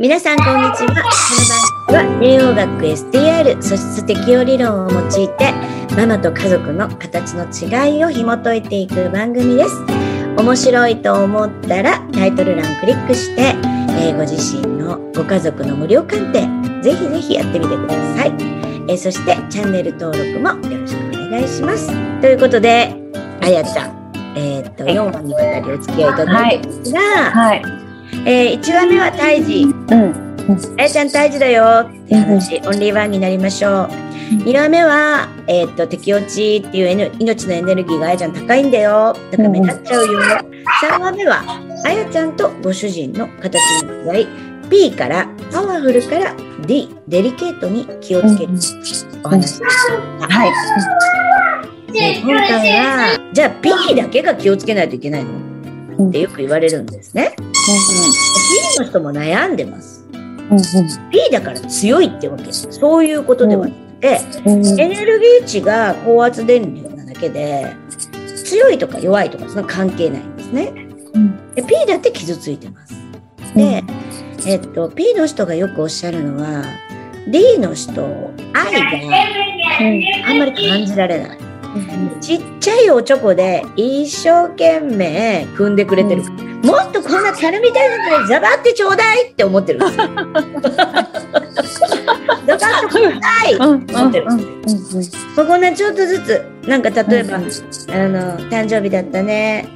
皆さん、こんにちは。この番組は、栄養学 STR 素質適応理論を用いて、ママと家族の形の違いを紐解いていく番組です。面白いと思ったら、タイトル欄をクリックして、えーご自身のご家族の無料鑑定、ぜひぜひやってみてください。えーそして、チャンネル登録もよろしくお願いします。ということで、あやちゃん、えーっと、はい4話にわたりお付き合いいただいてますが、はい。え1話目は胎児。うん。あやちゃん胎児だよっていう話、オンリーワンになりましょう。2話目は、えーっと、適応値っていう命のエネルギーがあやちゃん高いんだよ。だから目立っちゃうよ。3話目は、あやちゃんとご主人の形の違い。P からパワフルから D、デリケートに気をつけるお話でした。はい。で今回は、じゃあ P だけが気をつけないといけないの？ってよく言われるんですね。P の人も悩んでます。P だから強いってわけ。そういうことではなくて、エネルギー値が高圧電流なだけで、強いとか弱いとかその関係ないんですね。で P だって傷ついてます。で、えっと、P の人がよくおっしゃるのは、D の人、愛があんまり感じられない。ちっちゃいおちょこで一生懸命組んでくれてる。もっとこんな樽みたいなのにザバってちょうだいって思ってる。んですよ。ザバッとください！思ってる。んですよ。そこねちょっとずつなんか例えば、あの誕生日だったね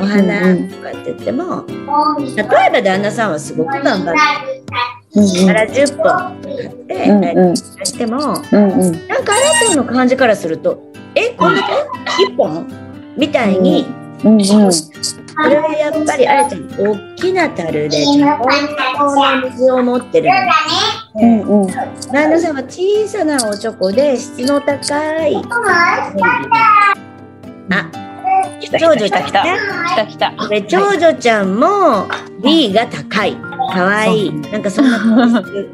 お花とかって言っても、例えば旦那さんはすごく頑張ってから10本買って、うんうん。出してもなんかあなたの感じからするとえこんだけ1本みたいに、これはやっぱりあやちゃん大きな樽でちゃんと水を持ってるの。で旦那さんは小さなおちょこで質の高い。あ長女ちゃん来たね来た来た。で長女ちゃんも B が高い。かわい。い。なんかそんな感じ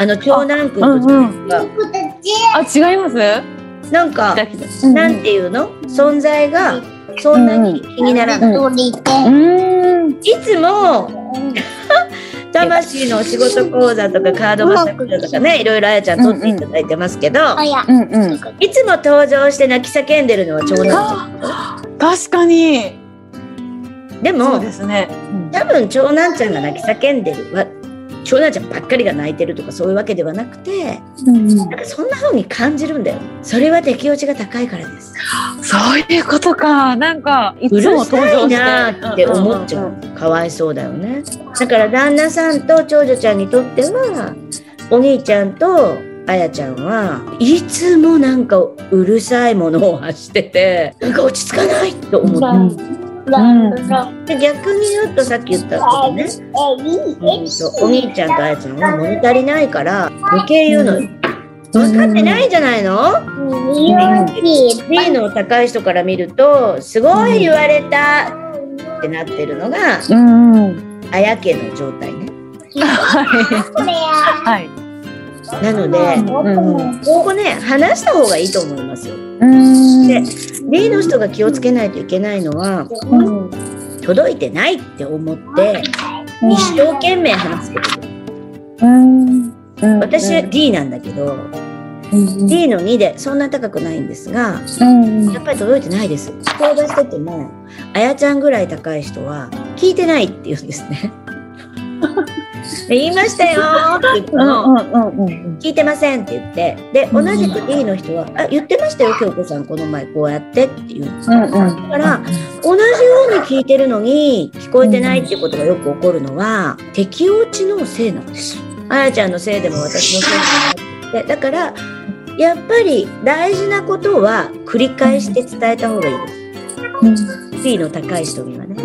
あの長男くんとうんがあ、違います？なんか。なんていうの？存在がそんなに気にならない、うんうん。いつも魂のお仕事講座とかカードマスターとかねいろいろあやちゃん取っていただいてますけど、うんうん。いつも登場して泣き叫んでるのは長男あ確かに。でそうもですね。多分長男ちゃんが泣き叫んでるわ長男ちゃんばっかりが泣いてるとかそういうわけではなくてなんかそんな風に感じるんだよ。それは適応値が高いからです。そういうことか。なんか、いうつるも登場して。なって思っちゃう。かわいそうだよね。だから旦那さんと長女ちゃんにとってはお兄ちゃんとあやちゃんはいつもなんかうるさいものを発しててなんか落ち着かないと思ってで逆に言うとさっき言ったことね、うんとお兄ちゃんとあやちゃんは物足りないから余計言うの。よ分かってないんじゃないの？B の高い人から見るとすごい言われたってなってるのがうん。うん。あや家の状態ねはい。なのでうん。ここね話した方がいいと思いますよ。うん。で B の人が気をつけないといけないのは届いてないって思って一生懸命話すこと私は D なんだけど D の2でそんな高くないんですがやっぱり届いてないです。相談しててもあやちゃんぐらい高い人は聞いてないって言うんですね。で言いましたよ。って言っても聞いてませんって言って。で同じく D の人は「あ言ってましたよ京子さん。この前こうやって」って言うんですよ。だから同じように聞いてるのに聞こえてないっていうことがよく起こるのは適応値のせいなんです。あやちゃんのせいでも私のせいでもだからやっぱり大事なことは繰り返して伝えた方がいいです。D の高い人にはね。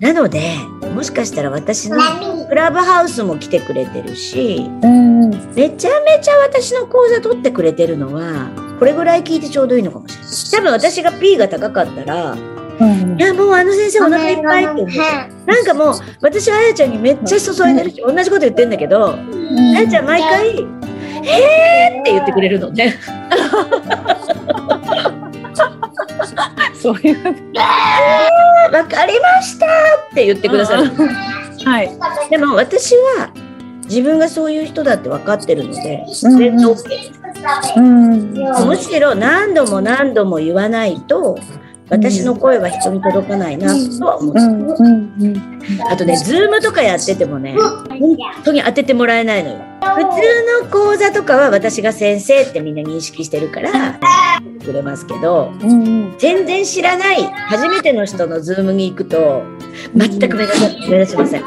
なのでもしかしたら私のクラブハウスも来てくれてるしめちゃめちゃ私の講座取ってくれてるのはこれぐらい聞いてちょうどいいのかもしれない。多分私が P が高かったらいやもうあの先生お腹いっぱいって思ってなんかもう私はあやちゃんにめっちゃ注いでるし同じこと言ってんだけどあやちゃん毎回「へーって言ってくれるの。ね。そういう。わかりましたって言ってくださる。はい。でも私は自分がそういう人だって分かってるので、うん全然 OK うん。むしろ何度も何度も言わないと私の声は人に届かないなとは思って。あとね、ズームとかやっててもね、本当に当ててもらえないのよ。普通の講座とかは私が先生ってみんな認識してるから、くれますけど、うん。全然知らない、初めての人のズームに行くと、全く目立ち目立ちません。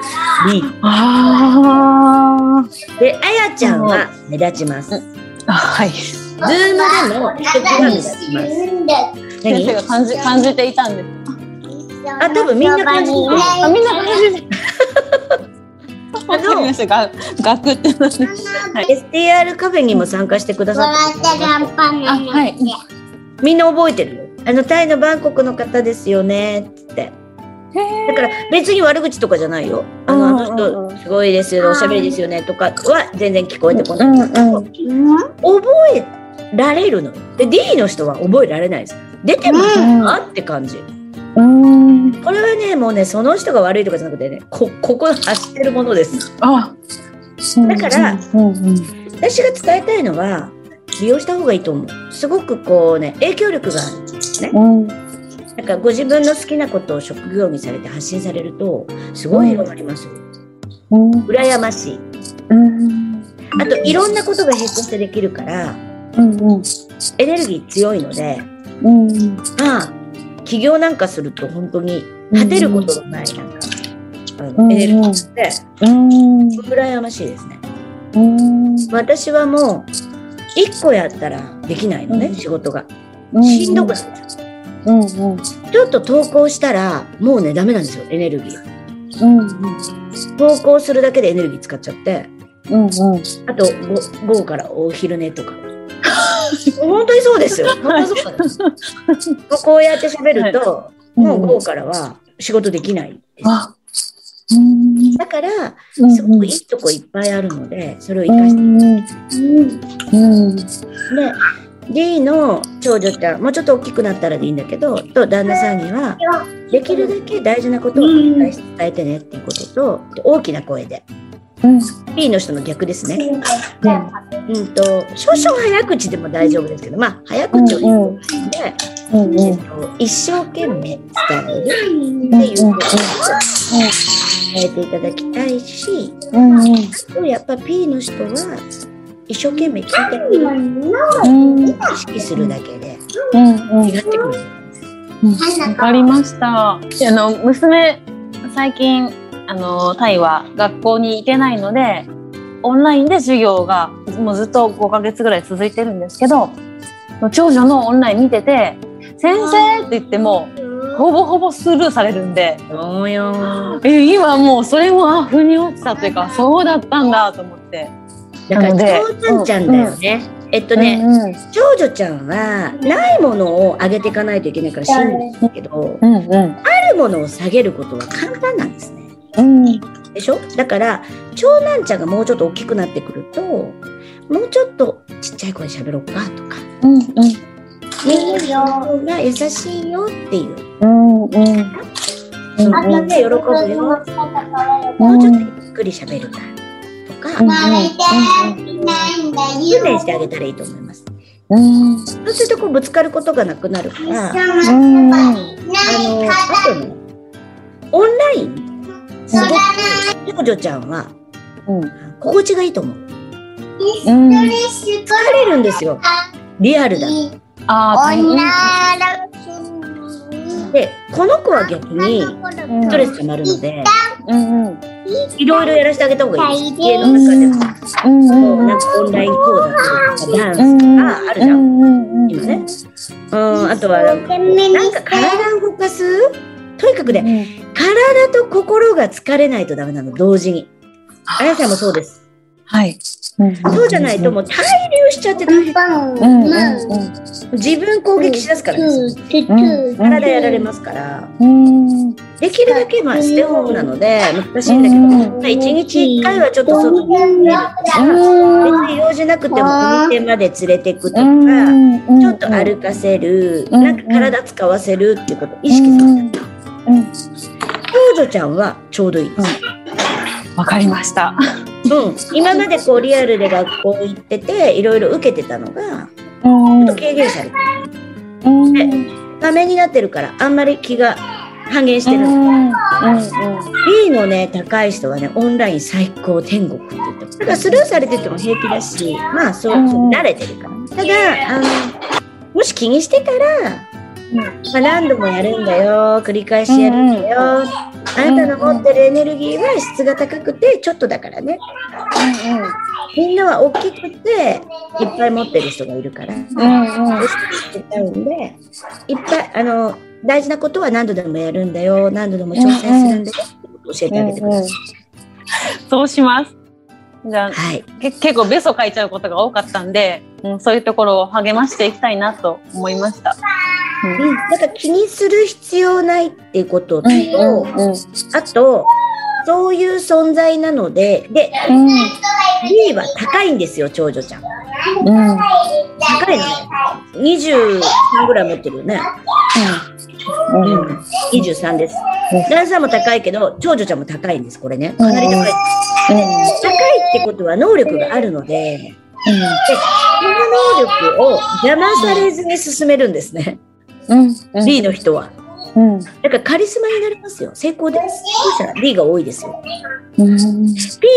B あで、あやちゃんは目立ちます。ズあ。はい。ームでも一つは目立ちます。先何生が感じ感じていたんです。あ、多分みんな感じてる。あ、みんな感じて。あの、ました。が、ガクってなって。STR カフェにも参加してくださってるあ、はい。みんな覚えてる？よ。あの、タイのバンコクの方ですよね、つって。だから別に悪口とかじゃないよ。あの、あのうんうんうん人すごいですよね、おしゃべりですよねとかは全然聞こえてこない。うんうん。覚えられるのよ。で、D の人は覚えられないです。出てますか？って感じ。うん。これはね、もうね、その人が悪いとかじゃなくてね、こ、ここ走ってるものです。あ。だからうんうん。私が伝えたいのは、利用した方がいいと思う。すごくこうね、影響力があるんですね。うん。なんかご自分の好きなことを職業にされて発信されると、すごい広がりますよ。うん。羨ましい。うん。あと、いろんなことが並行してできるから、うんうん。エネルギー強いので、うん。まあ、起業なんかすると本当に果てることのない、なんか、あうんのエネルギーで、うん。羨ましいですね。うん。私はもう、一個やったらできないのね、うん仕事が。うん。しんどくなっちゃう。うんうん。ちょっと投稿したら、もうね、ダメなんですよ、エネルギー。うん。投稿するだけでエネルギー使っちゃって、うんうん。あと午午後からお昼寝とか。本当にそうですよ。本当にそうなんです。こうやって喋ると、もう午後からは仕事できないです。あ。うん。だから、うんすごくいいとこいっぱいあるので、それを活かして。うん。で、D の長女ちゃん、もうちょっと大きくなったらでいいんだけど、と旦那さんには、できるだけ大事なことを繰り返し伝えてねっていうことと、大きな声で。うん。B の人の逆ですね。うんと、少々早口でも大丈夫ですけど、まあ、早口を言うので、一生懸命伝えるっていうことを伝えていただきたいし、うん。あとやっぱ P の人は一生懸命聞いてくるうん。意識するだけでうん。違ってくる。わかりました。であの娘最近あのタイは学校に行けないのでオンラインで授業がもうずっと5ヶ月ぐらい続いてるんですけど長女のオンライン見てて「先生!」って言ってもほぼほぼスルーされるんで今もうそれもあ腑に落ちたというかそうだったんだと思って。だから長男ちゃんだよね。えっとね、うん長女ちゃんはないものを上げていかないといけないから信じるんですけど、うんうんあるものを下げることは簡単なんですね。うん。でしょ？だから長男ちゃんがもうちょっと大きくなってくるともうちょっとちっちゃい声で喋ろうかとか。うんみん。なの方が優しいよっていう。うんうん。みんなで喜ぶよ。もうちょっとゆっくり喋るか。らとか、訓練してあげたらいいと思います。うん。そうするとこうぶつかることがなくなるから、あうん。の、あとね、オンライン、すごく、長女ちゃんはうん心地がいいと思う。うん疲れるんですよ。リアルだ。あーで、この子は逆にストレス溜まるので、うんうんいろいろやらせてあげた方がいい。家の中でも、うんこうなんかオンライン講座とかダンスとかあるじゃん。今ね。うん、あとはなんかこうなんか体を動かす？とにかくね、体と心が疲れないとダメなの、同時に。あやさんもそうです。はい。そうじゃないともう滞留しちゃって大変。うん。うん。自分攻撃しだすから。です。体やられますから。うん。できるだけまあステイホームなので難しいんだけど、うん。まあ一日一回はちょっと外に出るとか、別に用事なくてもお店まで連れてくとか、ちょっと歩かせる、うん。なんか体使わせるっていうことを意識する。長女ちゃんはちょうどいいです。わかりました。うん、今までこうリアルで学校行ってていろいろ受けてたのがうん。ちょっと軽減されてうん。でためになってるからあんまり気が半減してる。ん。うん。B のね高い人はねオンライン最高天国って言ってだからスルーされてても平気だしまあそう,、うん。そう慣れてるから。ただあのもし気にしてたら、まあ、何度もやるんだよ。繰り返しやるんだよ、あなたの持ってるエネルギーは質が高くてちょっとだからね。みんなは大きくていっぱい持ってる人がいるから、うんうん。してんでいっぱいあの大事なことは何度でもやるんだよ。何度でも挑戦するんだよ。ってことを教えてあげてください。そうします。じゃあ、はい、け結構ベソ書いちゃうことが多かったんで、うん、そういうところを励ましていきたいなと思いました。うん、だから気にする必要ないっていうことと、うんうんあとそういう存在なのででうん B は高いんですよ長女ちゃん。うん高いの23ぐらい持ってるよね。うんうん、23です。旦さんも高いけど長女ちゃんも高いんですこれね。かなり高い。高いってことは能力があるので。でその能力を邪魔されずに進めるんですね、うんうん B の人は。うんだからカリスマになりますよ。成功です。そうしたら B が多いですよ。うん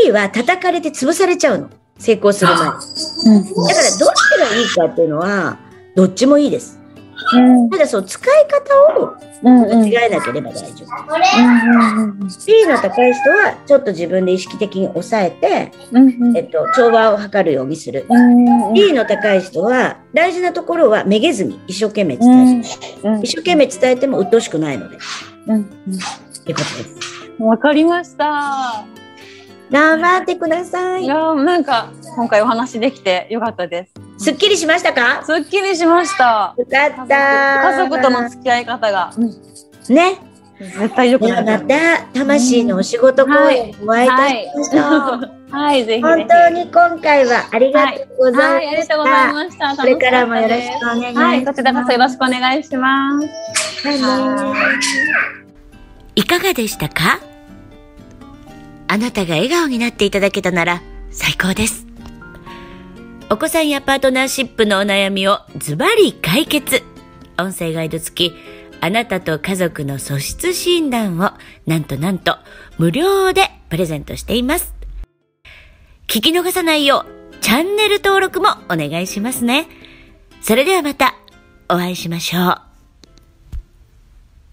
B は叩かれて潰されちゃうの。成功する前に。だからどっちがいいかっていうのは、どっちもいいです。ただその使い方を間違えなければ大丈夫。B の高い人はちょっと自分で意識的に抑えて、えっと、調和を図るようにする。B の高い人は大事なところはめげずに一生懸命伝える。一生懸命伝えても鬱陶しくないので。ってことです。わかりました。頑張ってください。いやーなんか今回お話できてよかったです。すっきりしましたか？すっきりしました。よかった。家族との付き合い方がね。絶対良くなる。また魂のお仕事公演お会いいたしましょう。はい、ぜひぜひ。本当に今回はありがとうござはい、ありいました。がとうございました。これからもよろしくお願いします。はい、こちらこそよろしくお願いします。いかがでしたか？あなたが笑顔になっていただけたなら最高です。お子さんやパートナーシップのお悩みをズバリ解決。音声ガイド付き、あなたと家族の素質診断をなんとなんと無料でプレゼントしています。聞き逃さないようチャンネル登録もお願いしますね。それではまたお会いしましょう。